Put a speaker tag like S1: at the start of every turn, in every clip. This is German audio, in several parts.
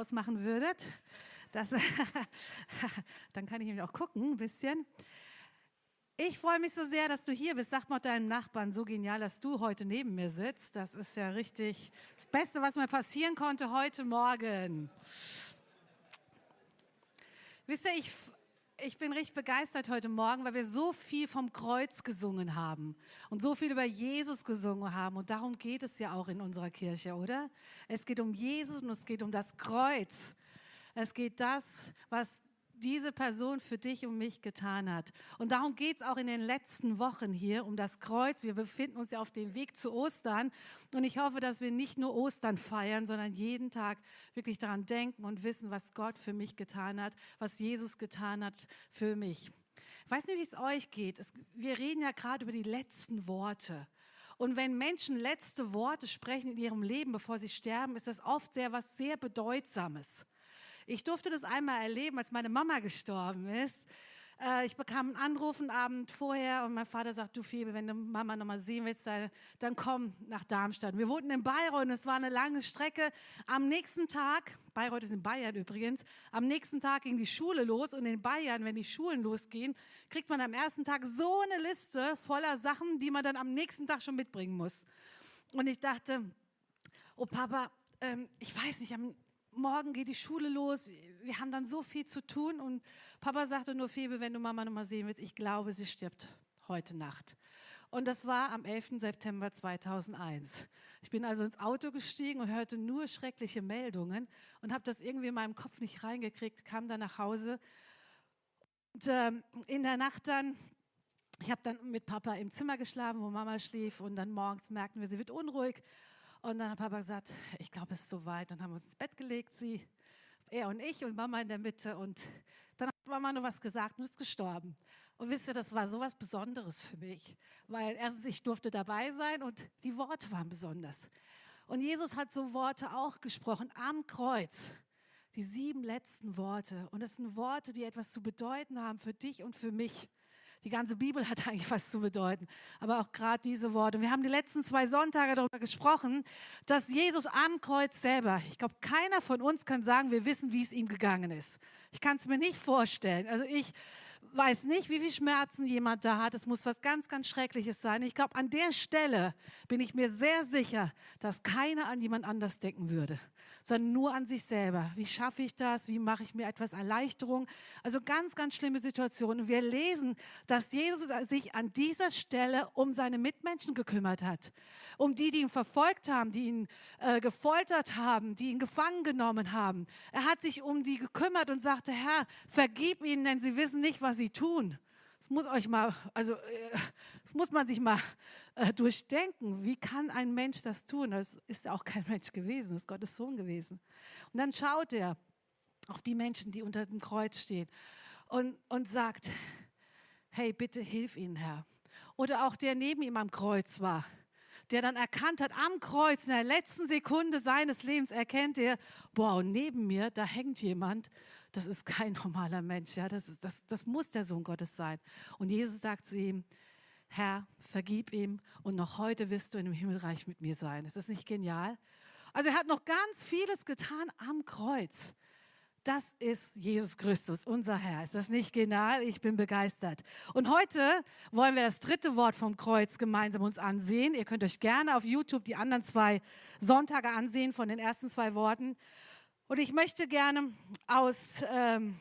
S1: ausmachen würdet. Das, dann kann ich nämlich auch gucken ein bisschen. Ich freue mich so sehr, dass du hier bist. Sag mal deinem Nachbarn, so genial, dass du heute neben mir sitzt. Das ist ja richtig das Beste, was mir passieren konnte heute Morgen. Wisst ihr, ich, ich bin richtig begeistert heute Morgen, weil wir so viel vom Kreuz gesungen haben und so viel über Jesus gesungen haben. Und darum geht es ja auch in unserer Kirche, oder? Es geht um Jesus und es geht um das Kreuz. Es geht das, was diese Person für dich und mich getan hat. Und darum geht es auch in den letzten Wochen hier um das Kreuz. Wir befinden uns ja auf dem Weg zu Ostern. Und ich hoffe, dass wir nicht nur Ostern feiern, sondern jeden Tag wirklich daran denken und wissen, was Gott für mich getan hat, was Jesus getan hat für mich. Ich weiß nicht, wie es euch geht. Es, wir reden ja gerade über die letzten Worte. Und wenn Menschen letzte Worte sprechen in ihrem Leben, bevor sie sterben, ist das oft sehr was sehr Bedeutsames. Ich durfte das einmal erleben, als meine Mama gestorben ist. Äh, ich bekam einen Anruf einen Abend vorher und mein Vater sagt, du Febe, wenn du Mama nochmal sehen willst, dann komm nach Darmstadt. Wir wohnten in Bayreuth und es war eine lange Strecke. Am nächsten Tag, Bayreuth ist in Bayern übrigens, am nächsten Tag ging die Schule los und in Bayern, wenn die Schulen losgehen, kriegt man am ersten Tag so eine Liste voller Sachen, die man dann am nächsten Tag schon mitbringen muss. Und ich dachte, oh Papa, ähm, ich weiß nicht, am morgen geht die Schule los, wir haben dann so viel zu tun und Papa sagte nur, Febe, wenn du Mama noch mal sehen willst, ich glaube, sie stirbt heute Nacht. Und das war am 11. September 2001. Ich bin also ins Auto gestiegen und hörte nur schreckliche Meldungen und habe das irgendwie in meinem Kopf nicht reingekriegt, kam dann nach Hause. Und äh, in der Nacht dann, ich habe dann mit Papa im Zimmer geschlafen, wo Mama schlief und dann morgens merkten wir, sie wird unruhig und dann hat Papa gesagt, ich glaube, es ist soweit. Dann haben uns ins Bett gelegt, sie, er und ich und Mama in der Mitte. Und dann hat Mama nur was gesagt und ist gestorben. Und wisst ihr, das war so was Besonderes für mich, weil erstens ich durfte dabei sein und die Worte waren besonders. Und Jesus hat so Worte auch gesprochen am Kreuz. Die sieben letzten Worte. Und es sind Worte, die etwas zu bedeuten haben für dich und für mich. Die ganze Bibel hat eigentlich was zu bedeuten, aber auch gerade diese Worte. Wir haben die letzten zwei Sonntage darüber gesprochen, dass Jesus am Kreuz selber, ich glaube, keiner von uns kann sagen, wir wissen, wie es ihm gegangen ist. Ich kann es mir nicht vorstellen. Also ich weiß nicht, wie viel Schmerzen jemand da hat. Es muss was ganz, ganz Schreckliches sein. Ich glaube, an der Stelle bin ich mir sehr sicher, dass keiner an jemand anders denken würde sondern nur an sich selber. Wie schaffe ich das? Wie mache ich mir etwas Erleichterung? Also ganz, ganz schlimme Situationen. Wir lesen, dass Jesus sich an dieser Stelle um seine Mitmenschen gekümmert hat. Um die, die ihn verfolgt haben, die ihn äh, gefoltert haben, die ihn gefangen genommen haben. Er hat sich um die gekümmert und sagte, Herr, vergib ihnen, denn sie wissen nicht, was sie tun. Das muss euch mal, also äh, das muss man sich mal äh, durchdenken. Wie kann ein Mensch das tun? Das ist ja auch kein Mensch gewesen, das ist Gottes Sohn gewesen. Und dann schaut er auf die Menschen, die unter dem Kreuz stehen und, und sagt, hey, bitte hilf ihnen, Herr. Oder auch der neben ihm am Kreuz war, der dann erkannt hat, am Kreuz, in der letzten Sekunde seines Lebens erkennt er, und neben mir, da hängt jemand, das ist kein normaler Mensch, ja, das, ist, das, das muss der Sohn Gottes sein. Und Jesus sagt zu ihm, Herr, vergib ihm und noch heute wirst du in dem Himmelreich mit mir sein. Ist das nicht genial? Also er hat noch ganz vieles getan am Kreuz. Das ist Jesus Christus, unser Herr. Ist das nicht genial? Ich bin begeistert. Und heute wollen wir das dritte Wort vom Kreuz gemeinsam uns ansehen. Ihr könnt euch gerne auf YouTube die anderen zwei Sonntage ansehen von den ersten zwei Worten. Und ich möchte gerne aus ähm,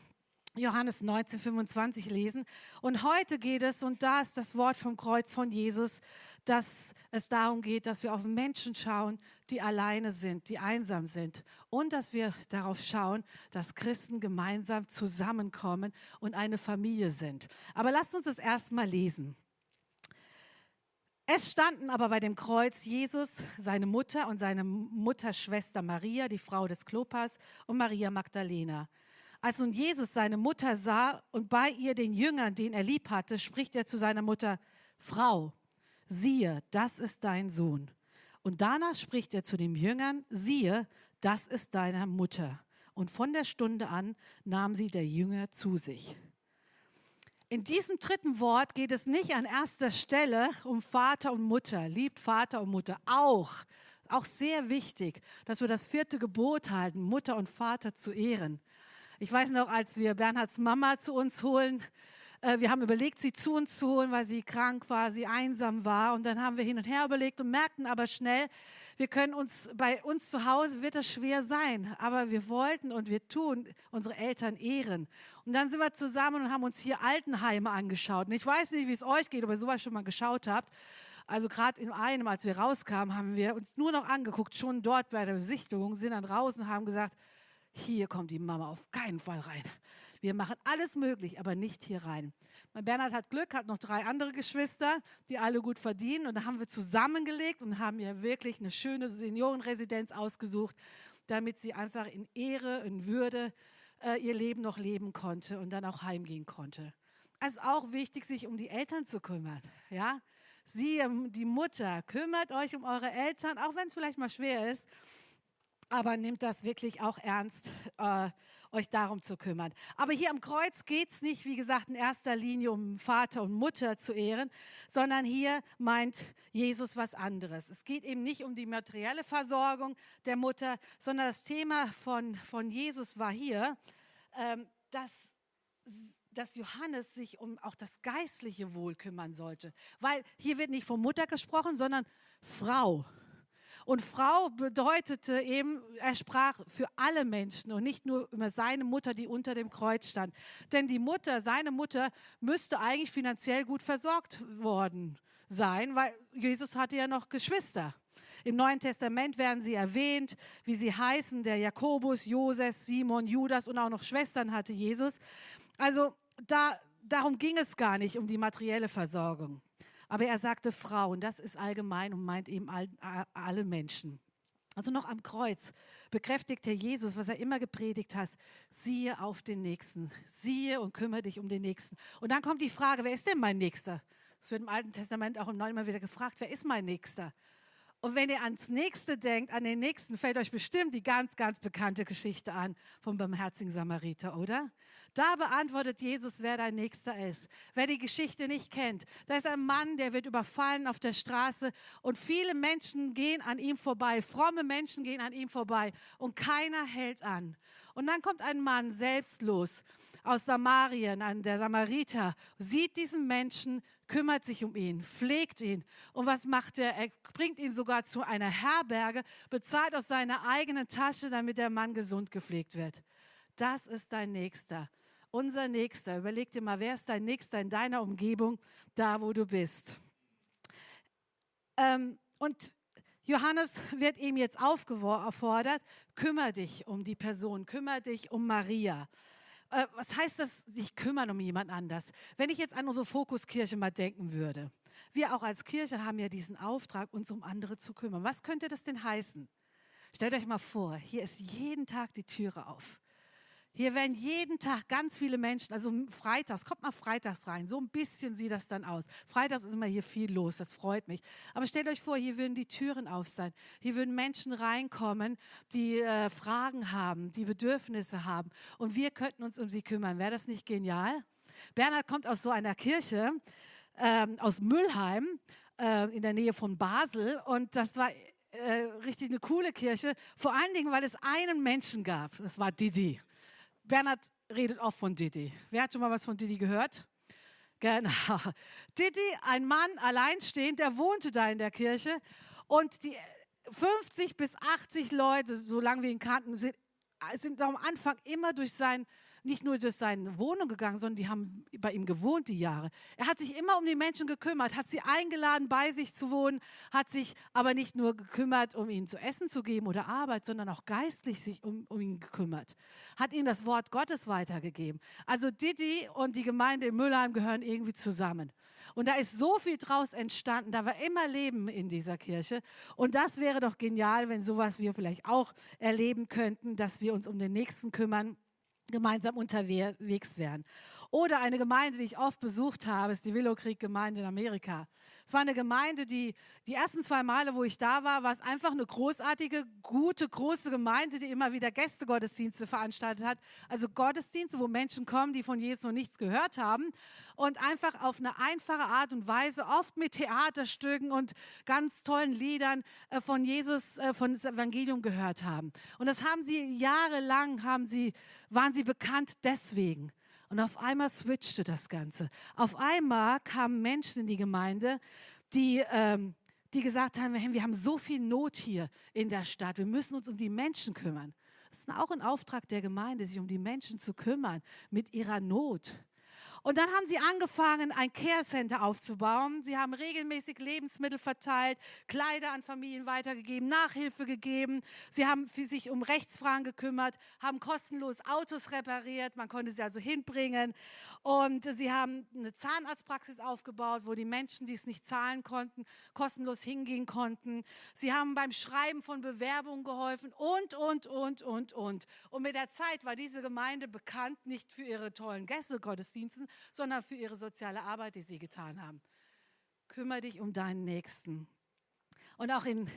S1: Johannes 19, 25 lesen. Und heute geht es, und da ist das Wort vom Kreuz von Jesus, dass es darum geht, dass wir auf Menschen schauen, die alleine sind, die einsam sind. Und dass wir darauf schauen, dass Christen gemeinsam zusammenkommen und eine Familie sind. Aber lasst uns das erstmal lesen. Es standen aber bei dem Kreuz Jesus, seine Mutter und seine Mutterschwester Maria, die Frau des Klopas, und Maria Magdalena. Als nun Jesus seine Mutter sah und bei ihr den Jüngern, den er lieb hatte, spricht er zu seiner Mutter, Frau, siehe, das ist dein Sohn. Und danach spricht er zu den Jüngern, siehe, das ist deine Mutter. Und von der Stunde an nahm sie der Jünger zu sich. In diesem dritten Wort geht es nicht an erster Stelle um Vater und Mutter, liebt Vater und Mutter auch. auch sehr wichtig, dass wir das vierte Gebot halten, Mutter und Vater zu ehren. Ich weiß noch, als wir Bernhards Mama zu uns holen, äh, wir haben überlegt, sie zu uns zu holen, weil sie krank war, sie einsam war. Und dann haben wir hin und her überlegt und merkten aber schnell, wir können uns, bei uns zu Hause wird das schwer sein. Aber wir wollten und wir tun unsere Eltern ehren. Und dann sind wir zusammen und haben uns hier Altenheime angeschaut. Und ich weiß nicht, wie es euch geht, ob ihr sowas schon mal geschaut habt. Also gerade in einem, als wir rauskamen, haben wir uns nur noch angeguckt, schon dort bei der Besichtigung, sind dann raus und haben gesagt, hier kommt die Mama auf keinen Fall rein. Wir machen alles möglich, aber nicht hier rein. Mein Bernhard hat Glück, hat noch drei andere Geschwister, die alle gut verdienen. Und da haben wir zusammengelegt und haben ihr wirklich eine schöne Seniorenresidenz ausgesucht, damit sie einfach in Ehre, in Würde äh, ihr Leben noch leben konnte und dann auch heimgehen konnte. Es ist auch wichtig, sich um die Eltern zu kümmern. Ja? Sie, ähm, die Mutter, kümmert euch um eure Eltern, auch wenn es vielleicht mal schwer ist aber nehmt das wirklich auch ernst, äh, euch darum zu kümmern. Aber hier am Kreuz geht es nicht, wie gesagt, in erster Linie um Vater und Mutter zu ehren, sondern hier meint Jesus was anderes. Es geht eben nicht um die materielle Versorgung der Mutter, sondern das Thema von, von Jesus war hier, ähm, dass dass Johannes sich um auch das geistliche Wohl kümmern sollte. Weil hier wird nicht von Mutter gesprochen, sondern Frau. Und Frau bedeutete eben, er sprach für alle Menschen und nicht nur über seine Mutter, die unter dem Kreuz stand. Denn die Mutter, seine Mutter, müsste eigentlich finanziell gut versorgt worden sein, weil Jesus hatte ja noch Geschwister. Im Neuen Testament werden sie erwähnt, wie sie heißen, der Jakobus, Josef, Simon, Judas und auch noch Schwestern hatte Jesus. Also da, darum ging es gar nicht um die materielle Versorgung. Aber er sagte Frauen, das ist allgemein und meint eben all, alle Menschen. Also noch am Kreuz bekräftigte Jesus, was er immer gepredigt hat, siehe auf den Nächsten, siehe und kümmere dich um den Nächsten. Und dann kommt die Frage, wer ist denn mein Nächster? Es wird im Alten Testament auch im Neuen immer wieder gefragt, wer ist mein Nächster? Und wenn ihr ans Nächste denkt, an den Nächsten, fällt euch bestimmt die ganz, ganz bekannte Geschichte an vom barmherzigen Samariter, oder? Da beantwortet Jesus, wer dein Nächster ist. Wer die Geschichte nicht kennt, da ist ein Mann, der wird überfallen auf der Straße und viele Menschen gehen an ihm vorbei, fromme Menschen gehen an ihm vorbei und keiner hält an. Und dann kommt ein Mann selbstlos aus Samarien, der Samariter, sieht diesen Menschen, kümmert sich um ihn, pflegt ihn. Und was macht er? Er bringt ihn sogar zu einer Herberge, bezahlt aus seiner eigenen Tasche, damit der Mann gesund gepflegt wird. Das ist dein Nächster. Unser Nächster. Überleg dir mal, wer ist dein Nächster in deiner Umgebung, da wo du bist. Ähm, und Johannes wird ihm jetzt aufgefordert, kümmere dich um die Person, kümmere dich um Maria. Äh, was heißt das, sich kümmern um jemand anders? Wenn ich jetzt an unsere Fokuskirche mal denken würde. Wir auch als Kirche haben ja diesen Auftrag, uns um andere zu kümmern. Was könnte das denn heißen? Stellt euch mal vor, hier ist jeden Tag die Türe auf. Hier werden jeden Tag ganz viele Menschen, also freitags, kommt mal freitags rein, so ein bisschen sieht das dann aus. Freitags ist immer hier viel los, das freut mich. Aber stellt euch vor, hier würden die Türen auf sein. Hier würden Menschen reinkommen, die äh, Fragen haben, die Bedürfnisse haben. Und wir könnten uns um sie kümmern. Wäre das nicht genial? Bernhard kommt aus so einer Kirche, ähm, aus Müllheim, äh, in der Nähe von Basel. Und das war äh, richtig eine coole Kirche, vor allen Dingen, weil es einen Menschen gab. Das war Didi. Bernhard redet oft von Didi. Wer hat schon mal was von Didi gehört? Genau. Didi, ein Mann alleinstehend, der wohnte da in der Kirche und die 50 bis 80 Leute, solange wir ihn kannten, sind, sind am Anfang immer durch sein nicht nur durch seine Wohnung gegangen, sondern die haben bei ihm gewohnt die Jahre. Er hat sich immer um die Menschen gekümmert, hat sie eingeladen, bei sich zu wohnen, hat sich aber nicht nur gekümmert, um ihnen zu essen zu geben oder Arbeit, sondern auch geistlich sich um, um ihn gekümmert. Hat ihm das Wort Gottes weitergegeben. Also Didi und die Gemeinde in Müllheim gehören irgendwie zusammen. Und da ist so viel draus entstanden. Da war immer Leben in dieser Kirche. Und das wäre doch genial, wenn sowas wir vielleicht auch erleben könnten, dass wir uns um den Nächsten kümmern gemeinsam unterwegs wären. Oder eine Gemeinde, die ich oft besucht habe, ist die Willow Creek Gemeinde in Amerika. Es war eine Gemeinde, die die ersten zwei Male, wo ich da war, war es einfach eine großartige, gute, große Gemeinde, die immer wieder Gästegottesdienste veranstaltet hat. Also Gottesdienste, wo Menschen kommen, die von Jesus noch nichts gehört haben und einfach auf eine einfache Art und Weise, oft mit Theaterstücken und ganz tollen Liedern äh, von Jesus, äh, von das Evangelium gehört haben. Und das haben sie jahrelang, haben sie, waren sie bekannt deswegen. Und auf einmal switchte das Ganze. Auf einmal kamen Menschen in die Gemeinde, die, ähm, die gesagt haben, wir haben so viel Not hier in der Stadt, wir müssen uns um die Menschen kümmern. Das ist auch ein Auftrag der Gemeinde, sich um die Menschen zu kümmern mit ihrer Not. Und dann haben sie angefangen, ein Care Center aufzubauen. Sie haben regelmäßig Lebensmittel verteilt, Kleider an Familien weitergegeben, Nachhilfe gegeben. Sie haben sich um Rechtsfragen gekümmert, haben kostenlos Autos repariert. Man konnte sie also hinbringen. Und sie haben eine Zahnarztpraxis aufgebaut, wo die Menschen, die es nicht zahlen konnten, kostenlos hingehen konnten. Sie haben beim Schreiben von Bewerbungen geholfen und, und, und, und, und. Und mit der Zeit war diese Gemeinde bekannt, nicht für ihre tollen Gästegottesdienste, sondern für ihre soziale Arbeit, die sie getan haben. Kümmere dich um deinen Nächsten. Und auch in,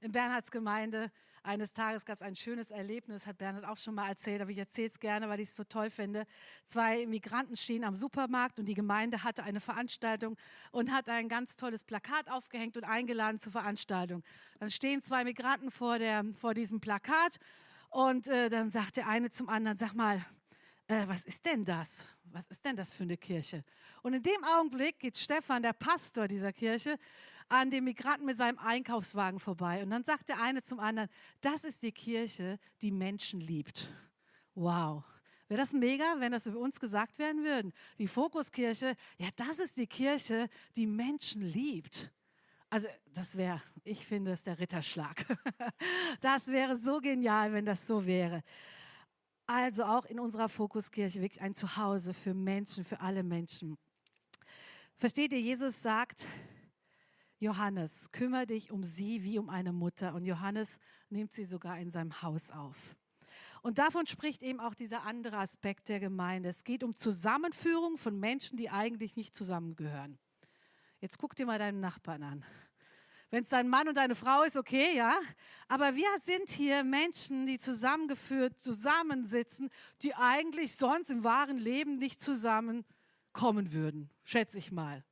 S1: in Bernhards Gemeinde eines Tages gab es ein schönes Erlebnis, hat Bernhard auch schon mal erzählt, aber ich erzähle es gerne, weil ich es so toll finde. Zwei Migranten stehen am Supermarkt und die Gemeinde hatte eine Veranstaltung und hat ein ganz tolles Plakat aufgehängt und eingeladen zur Veranstaltung. Dann stehen zwei Migranten vor, der, vor diesem Plakat und äh, dann sagt der eine zum anderen, sag mal, äh, was ist denn das? Was ist denn das für eine Kirche? Und in dem Augenblick geht Stefan, der Pastor dieser Kirche, an dem Migranten mit seinem Einkaufswagen vorbei. Und dann sagt der eine zum anderen, das ist die Kirche, die Menschen liebt. Wow. Wäre das mega, wenn das über uns gesagt werden würde? Die Fokuskirche, ja, das ist die Kirche, die Menschen liebt. Also das wäre, ich finde es der Ritterschlag. Das wäre so genial, wenn das so wäre. Also auch in unserer Fokuskirche wirklich ein Zuhause für Menschen, für alle Menschen. Versteht ihr, Jesus sagt, Johannes, kümmere dich um sie wie um eine Mutter. Und Johannes nimmt sie sogar in seinem Haus auf. Und davon spricht eben auch dieser andere Aspekt der Gemeinde. Es geht um Zusammenführung von Menschen, die eigentlich nicht zusammengehören. Jetzt guck dir mal deinen Nachbarn an. Wenn es dein Mann und deine Frau ist, okay, ja. Aber wir sind hier Menschen, die zusammengeführt, zusammensitzen, die eigentlich sonst im wahren Leben nicht zusammenkommen würden, schätze ich mal.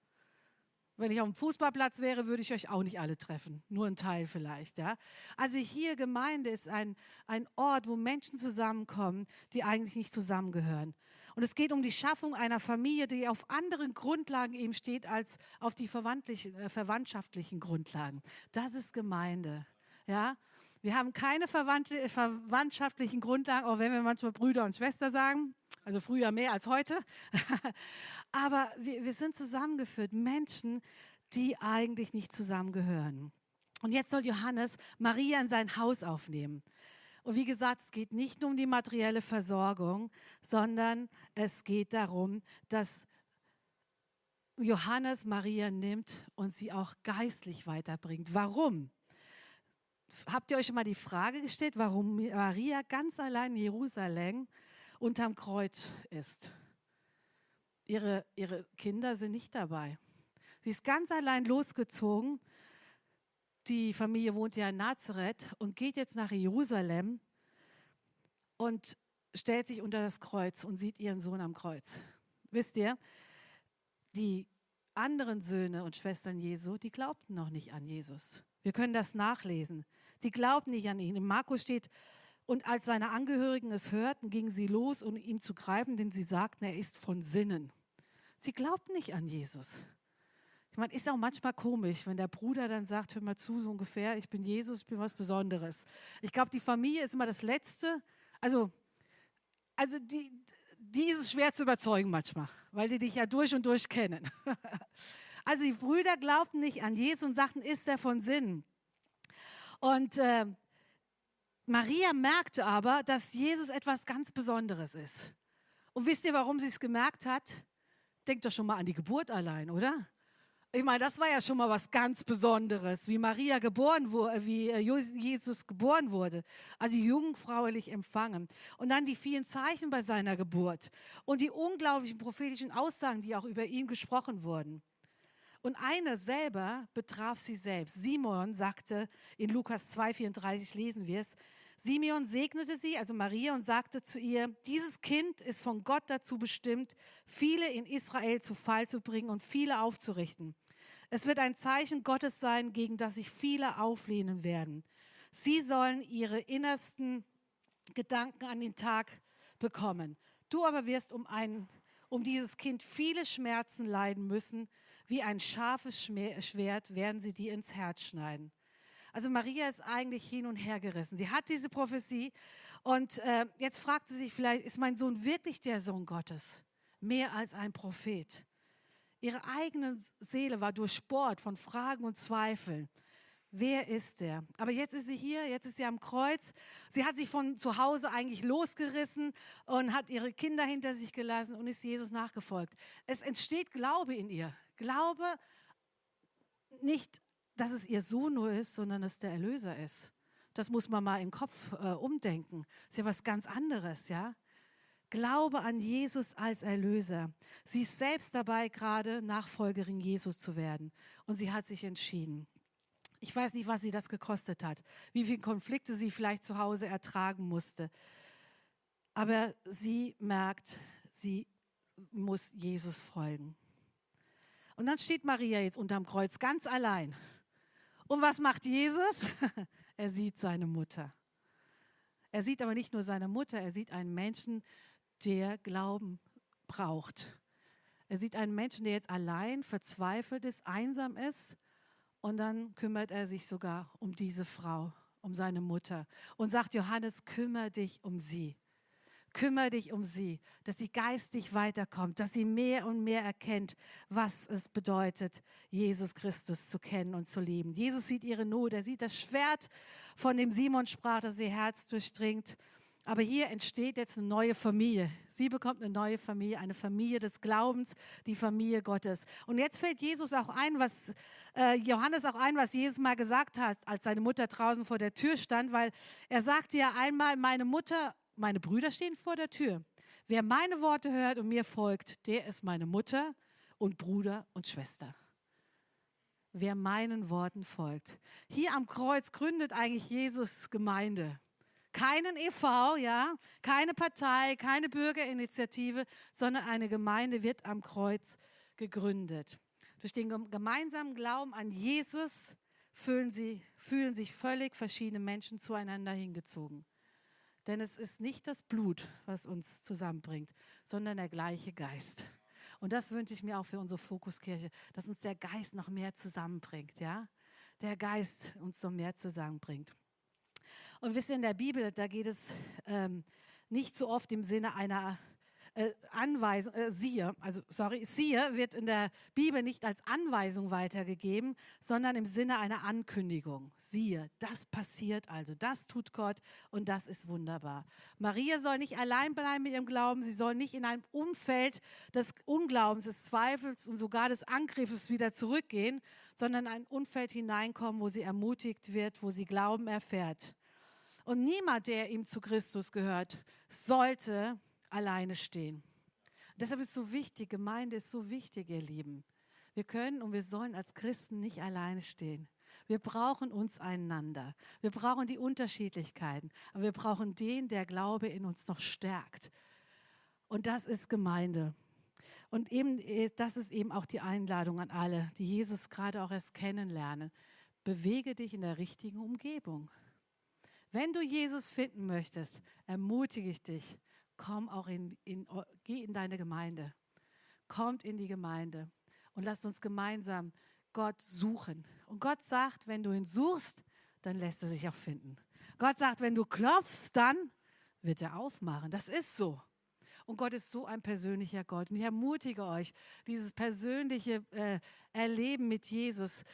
S1: Wenn ich auf dem Fußballplatz wäre, würde ich euch auch nicht alle treffen. Nur ein Teil vielleicht, ja. Also hier Gemeinde ist ein, ein Ort, wo Menschen zusammenkommen, die eigentlich nicht zusammengehören. Und es geht um die Schaffung einer Familie, die auf anderen Grundlagen eben steht als auf die äh, verwandtschaftlichen Grundlagen. Das ist Gemeinde, ja. Wir haben keine verwandtschaftlichen Grundlagen, auch wenn wir manchmal Brüder und Schwester sagen. Also früher mehr als heute. Aber wir, wir sind zusammengeführt. Menschen, die eigentlich nicht zusammengehören. Und jetzt soll Johannes Maria in sein Haus aufnehmen. Und wie gesagt, es geht nicht nur um die materielle Versorgung, sondern es geht darum, dass Johannes Maria nimmt und sie auch geistlich weiterbringt. Warum? Habt ihr euch schon mal die Frage gestellt, warum Maria ganz allein in Jerusalem unterm Kreuz ist? Ihre, ihre Kinder sind nicht dabei. Sie ist ganz allein losgezogen. Die Familie wohnt ja in Nazareth und geht jetzt nach Jerusalem und stellt sich unter das Kreuz und sieht ihren Sohn am Kreuz. Wisst ihr, die anderen Söhne und Schwestern Jesu, die glaubten noch nicht an Jesus. Wir können das nachlesen. Sie glaubten nicht an ihn. In Markus steht, und als seine Angehörigen es hörten, gingen sie los, um ihn zu greifen, denn sie sagten, er ist von Sinnen. Sie glaubten nicht an Jesus. Ich meine, ist auch manchmal komisch, wenn der Bruder dann sagt, hör mal zu, so ungefähr, ich bin Jesus, ich bin was Besonderes. Ich glaube, die Familie ist immer das Letzte. Also, also die, die ist es schwer zu überzeugen manchmal, weil die dich ja durch und durch kennen. Also die Brüder glaubten nicht an Jesus und sagten, ist er von Sinn? Und äh, Maria merkte aber, dass Jesus etwas ganz Besonderes ist. Und wisst ihr, warum sie es gemerkt hat? Denkt doch schon mal an die Geburt allein, oder? Ich meine, das war ja schon mal was ganz Besonderes, wie Maria geboren wurde, wie äh, Jesus geboren wurde. Also jungfraulich empfangen. Und dann die vielen Zeichen bei seiner Geburt und die unglaublichen prophetischen Aussagen, die auch über ihn gesprochen wurden. Und eine selber betraf sie selbst. Simon sagte, in Lukas 2,34 lesen wir es, Simeon segnete sie, also Maria, und sagte zu ihr, dieses Kind ist von Gott dazu bestimmt, viele in Israel zu Fall zu bringen und viele aufzurichten. Es wird ein Zeichen Gottes sein, gegen das sich viele auflehnen werden. Sie sollen ihre innersten Gedanken an den Tag bekommen. Du aber wirst um, ein, um dieses Kind viele Schmerzen leiden müssen. Wie ein scharfes Schwert werden sie dir ins Herz schneiden. Also Maria ist eigentlich hin und her gerissen. Sie hat diese Prophesie und äh, jetzt fragt sie sich vielleicht, ist mein Sohn wirklich der Sohn Gottes? Mehr als ein Prophet. Ihre eigene Seele war durchbohrt von Fragen und Zweifeln. Wer ist er? Aber jetzt ist sie hier, jetzt ist sie am Kreuz. Sie hat sich von zu Hause eigentlich losgerissen und hat ihre Kinder hinter sich gelassen und ist Jesus nachgefolgt. Es entsteht Glaube in ihr. Glaube nicht, dass es ihr Sohn nur ist, sondern dass es der Erlöser ist. Das muss man mal im Kopf äh, umdenken. Ist ja was ganz anderes, ja. Glaube an Jesus als Erlöser. Sie ist selbst dabei, gerade Nachfolgerin Jesus zu werden. Und sie hat sich entschieden. Ich weiß nicht, was sie das gekostet hat, wie viele Konflikte sie vielleicht zu Hause ertragen musste. Aber sie merkt, sie muss Jesus folgen. Und dann steht Maria jetzt unterm Kreuz ganz allein. Und was macht Jesus? er sieht seine Mutter. Er sieht aber nicht nur seine Mutter, er sieht einen Menschen, der Glauben braucht. Er sieht einen Menschen, der jetzt allein, verzweifelt ist, einsam ist. Und dann kümmert er sich sogar um diese Frau, um seine Mutter. Und sagt, Johannes, kümmere dich um sie. Kümmere dich um sie, dass sie geistig weiterkommt, dass sie mehr und mehr erkennt, was es bedeutet, Jesus Christus zu kennen und zu lieben. Jesus sieht ihre Not, er sieht das Schwert, von dem Simon sprach, das ihr Herz durchdringt. Aber hier entsteht jetzt eine neue Familie. Sie bekommt eine neue Familie, eine Familie des Glaubens, die Familie Gottes. Und jetzt fällt Jesus auch ein, was äh, Johannes auch ein, was Jesus mal gesagt hat, als seine Mutter draußen vor der Tür stand, weil er sagte ja einmal, meine Mutter, meine Brüder stehen vor der Tür. Wer meine Worte hört und mir folgt, der ist meine Mutter und Bruder und Schwester wer meinen Worten folgt. Hier am Kreuz gründet eigentlich Jesus Gemeinde keinen EV, ja, keine Partei, keine Bürgerinitiative, sondern eine Gemeinde wird am Kreuz gegründet. Durch den gemeinsamen Glauben an Jesus fühlen, sie, fühlen sich völlig verschiedene Menschen zueinander hingezogen. Denn es ist nicht das Blut, was uns zusammenbringt, sondern der gleiche Geist. Und das wünsche ich mir auch für unsere Fokuskirche, dass uns der Geist noch mehr zusammenbringt, ja? Der Geist uns noch mehr zusammenbringt. Und wisst ihr, in der Bibel, da geht es ähm, nicht so oft im Sinne einer äh, Anweisung, äh, siehe, also sorry, siehe wird in der Bibel nicht als Anweisung weitergegeben, sondern im Sinne einer Ankündigung. Siehe, das passiert also, das tut Gott und das ist wunderbar. Maria soll nicht allein bleiben mit ihrem Glauben, sie soll nicht in einem Umfeld des Unglaubens, des Zweifels und sogar des Angriffes wieder zurückgehen, sondern in ein Umfeld hineinkommen, wo sie ermutigt wird, wo sie Glauben erfährt. Und niemand, der ihm zu Christus gehört, sollte alleine stehen. deshalb ist es so wichtig, Gemeinde ist so wichtig, ihr Lieben. Wir können und wir sollen als Christen nicht alleine stehen. Wir brauchen uns einander. Wir brauchen die Unterschiedlichkeiten. Aber wir brauchen den, der Glaube in uns noch stärkt. Und das ist Gemeinde. Und eben, das ist eben auch die Einladung an alle, die Jesus gerade auch erst kennenlernen. Bewege dich in der richtigen Umgebung. Wenn du Jesus finden möchtest, ermutige ich dich, komm auch in, in, geh in deine Gemeinde. Kommt in die Gemeinde und lasst uns gemeinsam Gott suchen. Und Gott sagt, wenn du ihn suchst, dann lässt er sich auch finden. Gott sagt, wenn du klopfst, dann wird er aufmachen. Das ist so. Und Gott ist so ein persönlicher Gott. Und ich ermutige euch, dieses persönliche äh, Erleben mit Jesus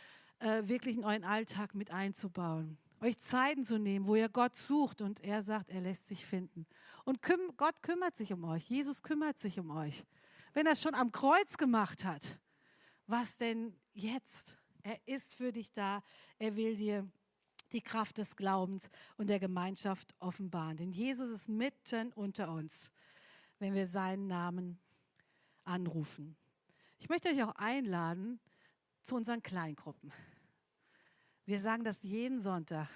S1: äh, wirklich in euren Alltag mit einzubauen euch Zeiten zu nehmen, wo ihr Gott sucht und er sagt, er lässt sich finden. Und küm Gott kümmert sich um euch, Jesus kümmert sich um euch. Wenn er es schon am Kreuz gemacht hat, was denn jetzt. Er ist für dich da. Er will dir die Kraft des Glaubens und der Gemeinschaft offenbaren. Denn Jesus ist mitten unter uns, wenn wir seinen Namen anrufen. Ich möchte euch auch einladen zu unseren Kleingruppen. Wir sagen das jeden Sonntag,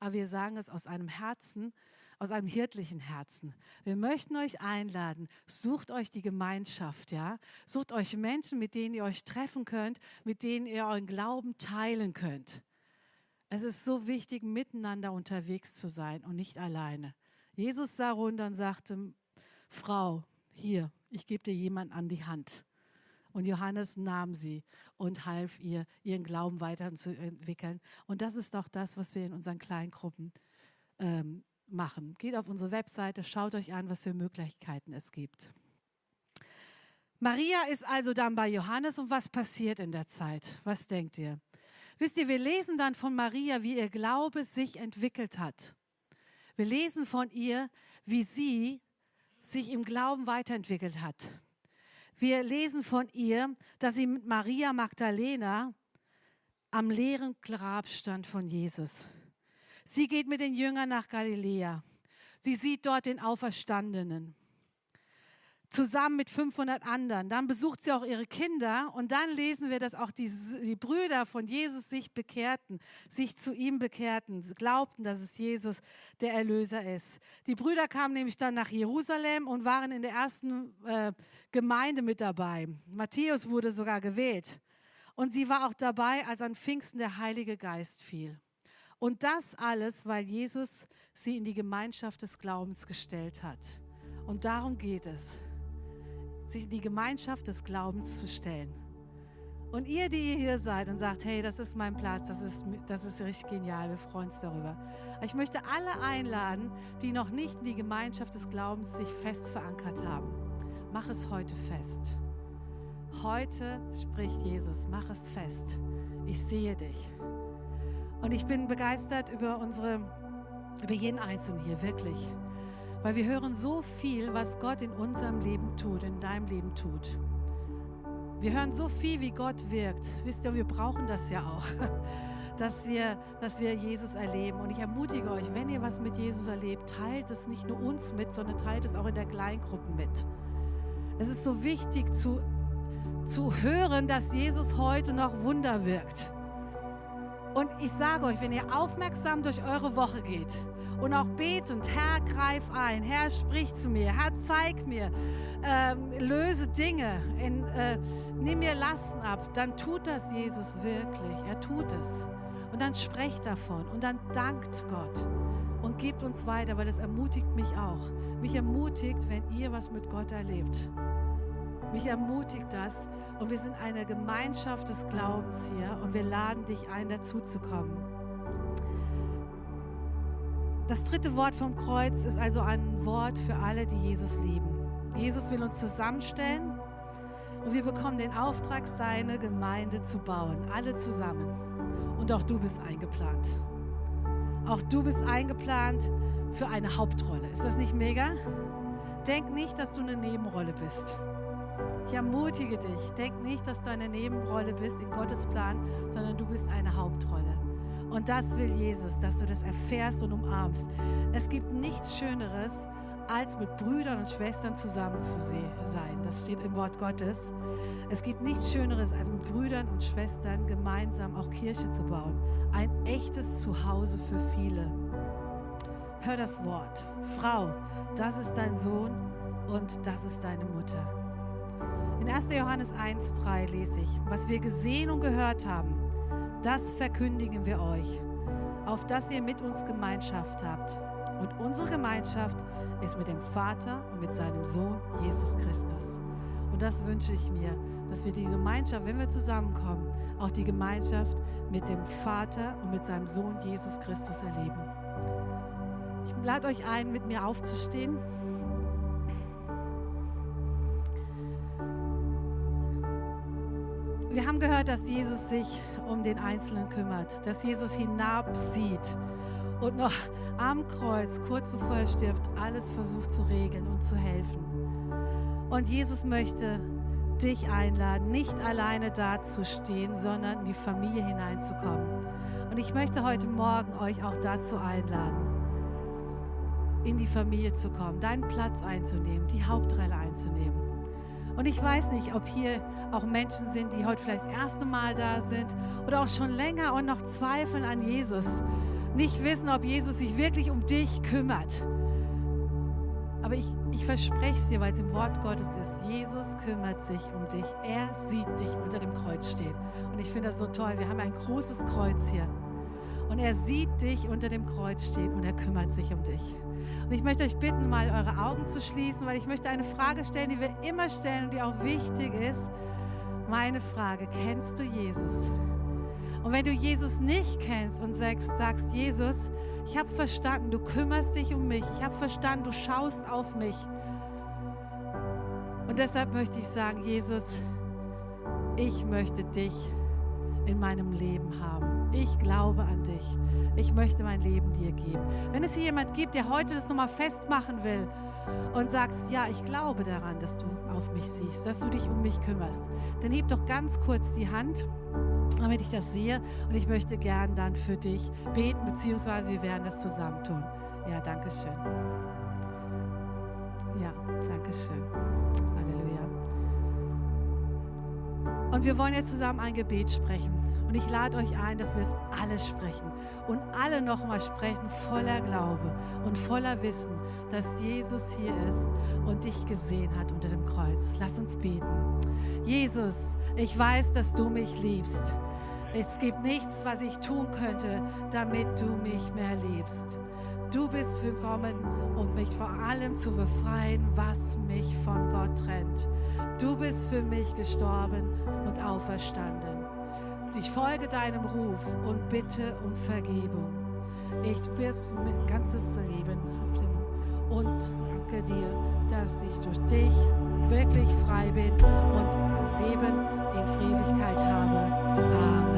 S1: aber wir sagen es aus einem Herzen, aus einem hirtlichen Herzen. Wir möchten euch einladen, sucht euch die Gemeinschaft, ja? Sucht euch Menschen, mit denen ihr euch treffen könnt, mit denen ihr euren Glauben teilen könnt. Es ist so wichtig, miteinander unterwegs zu sein und nicht alleine. Jesus sah runter und sagte, Frau, hier, ich gebe dir jemanden an die Hand. Und Johannes nahm sie und half ihr, ihren Glauben weiterzuentwickeln. Und das ist auch das, was wir in unseren Kleingruppen ähm, machen. Geht auf unsere Webseite, schaut euch an, was für Möglichkeiten es gibt. Maria ist also dann bei Johannes und was passiert in der Zeit? Was denkt ihr? Wisst ihr, wir lesen dann von Maria, wie ihr Glaube sich entwickelt hat. Wir lesen von ihr, wie sie sich im Glauben weiterentwickelt hat. Wir lesen von ihr, dass sie mit Maria Magdalena am leeren Grab stand von Jesus. Sie geht mit den Jüngern nach Galiläa. Sie sieht dort den Auferstandenen. Zusammen mit 500 anderen. Dann besucht sie auch ihre Kinder und dann lesen wir, dass auch die, die Brüder von Jesus sich bekehrten, sich zu ihm bekehrten, glaubten, dass es Jesus der Erlöser ist. Die Brüder kamen nämlich dann nach Jerusalem und waren in der ersten äh, Gemeinde mit dabei. Matthäus wurde sogar gewählt. Und sie war auch dabei, als an Pfingsten der Heilige Geist fiel. Und das alles, weil Jesus sie in die Gemeinschaft des Glaubens gestellt hat. Und darum geht es, sich in die Gemeinschaft des Glaubens zu stellen. Und ihr, die ihr hier seid und sagt, hey, das ist mein Platz, das ist, das ist richtig genial, wir freuen uns darüber. Ich möchte alle einladen, die noch nicht in die Gemeinschaft des Glaubens sich fest verankert haben. Mach es heute fest. Heute spricht Jesus, mach es fest. Ich sehe dich. Und ich bin begeistert über unsere, über jeden Einzelnen hier, wirklich. Weil wir hören so viel, was Gott in unserem Leben tut, in deinem Leben tut. Wir hören so viel, wie Gott wirkt. Wisst ihr, wir brauchen das ja auch, dass wir, dass wir Jesus erleben. Und ich ermutige euch, wenn ihr was mit Jesus erlebt, teilt es nicht nur uns mit, sondern teilt es auch in der Kleingruppe mit. Es ist so wichtig zu, zu hören, dass Jesus heute noch Wunder wirkt. Und ich sage euch, wenn ihr aufmerksam durch eure Woche geht und auch betend, Herr, greif ein, Herr, sprich zu mir, Herr, zeig mir, ähm, löse Dinge, in, äh, nimm mir Lasten ab, dann tut das Jesus wirklich. Er tut es. Und dann sprecht davon und dann dankt Gott und gebt uns weiter, weil es ermutigt mich auch. Mich ermutigt, wenn ihr was mit Gott erlebt. Mich ermutigt das und wir sind eine Gemeinschaft des Glaubens hier und wir laden dich ein, dazu zu kommen. Das dritte Wort vom Kreuz ist also ein Wort für alle, die Jesus lieben. Jesus will uns zusammenstellen und wir bekommen den Auftrag, seine Gemeinde zu bauen, alle zusammen. Und auch du bist eingeplant. Auch du bist eingeplant für eine Hauptrolle. Ist das nicht mega? Denk nicht, dass du eine Nebenrolle bist. Ich ermutige dich, denk nicht, dass du eine Nebenrolle bist in Gottes Plan, sondern du bist eine Hauptrolle. Und das will Jesus, dass du das erfährst und umarmst. Es gibt nichts Schöneres, als mit Brüdern und Schwestern zusammen zu sein. Das steht im Wort Gottes. Es gibt nichts Schöneres, als mit Brüdern und Schwestern gemeinsam auch Kirche zu bauen. Ein echtes Zuhause für viele. Hör das Wort. Frau, das ist dein Sohn und das ist deine Mutter. In 1. Johannes 1.3 lese ich, was wir gesehen und gehört haben, das verkündigen wir euch, auf dass ihr mit uns Gemeinschaft habt. Und unsere Gemeinschaft ist mit dem Vater und mit seinem Sohn Jesus Christus. Und das wünsche ich mir, dass wir die Gemeinschaft, wenn wir zusammenkommen, auch die Gemeinschaft mit dem Vater und mit seinem Sohn Jesus Christus erleben. Ich lade euch ein, mit mir aufzustehen. Wir haben gehört, dass Jesus sich um den Einzelnen kümmert, dass Jesus hinabsieht und noch am Kreuz, kurz bevor er stirbt, alles versucht zu regeln und zu helfen. Und Jesus möchte dich einladen, nicht alleine dazustehen, sondern in die Familie hineinzukommen. Und ich möchte heute Morgen euch auch dazu einladen, in die Familie zu kommen, deinen Platz einzunehmen, die Hauptrolle einzunehmen. Und ich weiß nicht, ob hier auch Menschen sind, die heute vielleicht das erste Mal da sind oder auch schon länger und noch zweifeln an Jesus. Nicht wissen, ob Jesus sich wirklich um dich kümmert. Aber ich, ich verspreche es dir, weil es im Wort Gottes ist. Jesus kümmert sich um dich. Er sieht dich unter dem Kreuz stehen. Und ich finde das so toll. Wir haben ein großes Kreuz hier. Und er sieht dich unter dem Kreuz stehen und er kümmert sich um dich. Und ich möchte euch bitten, mal eure Augen zu schließen, weil ich möchte eine Frage stellen, die wir immer stellen und die auch wichtig ist. Meine Frage, kennst du Jesus? Und wenn du Jesus nicht kennst und sagst, sagst Jesus, ich habe verstanden, du kümmerst dich um mich. Ich habe verstanden, du schaust auf mich. Und deshalb möchte ich sagen, Jesus, ich möchte dich in meinem Leben haben. Ich glaube an dich. Ich möchte mein Leben dir geben. Wenn es hier jemand gibt, der heute das nochmal festmachen will und sagst, ja, ich glaube daran, dass du auf mich siehst, dass du dich um mich kümmerst, dann heb doch ganz kurz die Hand, damit ich das sehe. Und ich möchte gern dann für dich beten, beziehungsweise wir werden das zusammen tun. Ja, danke schön. Ja, danke schön. Halleluja. Und wir wollen jetzt zusammen ein Gebet sprechen. Und ich lade euch ein, dass wir es alle sprechen und alle nochmal sprechen voller Glaube und voller Wissen, dass Jesus hier ist und dich gesehen hat unter dem Kreuz. Lass uns beten. Jesus, ich weiß, dass du mich liebst. Es gibt nichts, was ich tun könnte, damit du mich mehr liebst. Du bist gekommen, um mich vor allem zu befreien, was mich von Gott trennt. Du bist für mich gestorben und auferstanden. Ich folge deinem Ruf und bitte um Vergebung. Ich bist für mein ganzes Leben und danke dir, dass ich durch dich wirklich frei bin und Leben in Ewigkeit habe. Amen.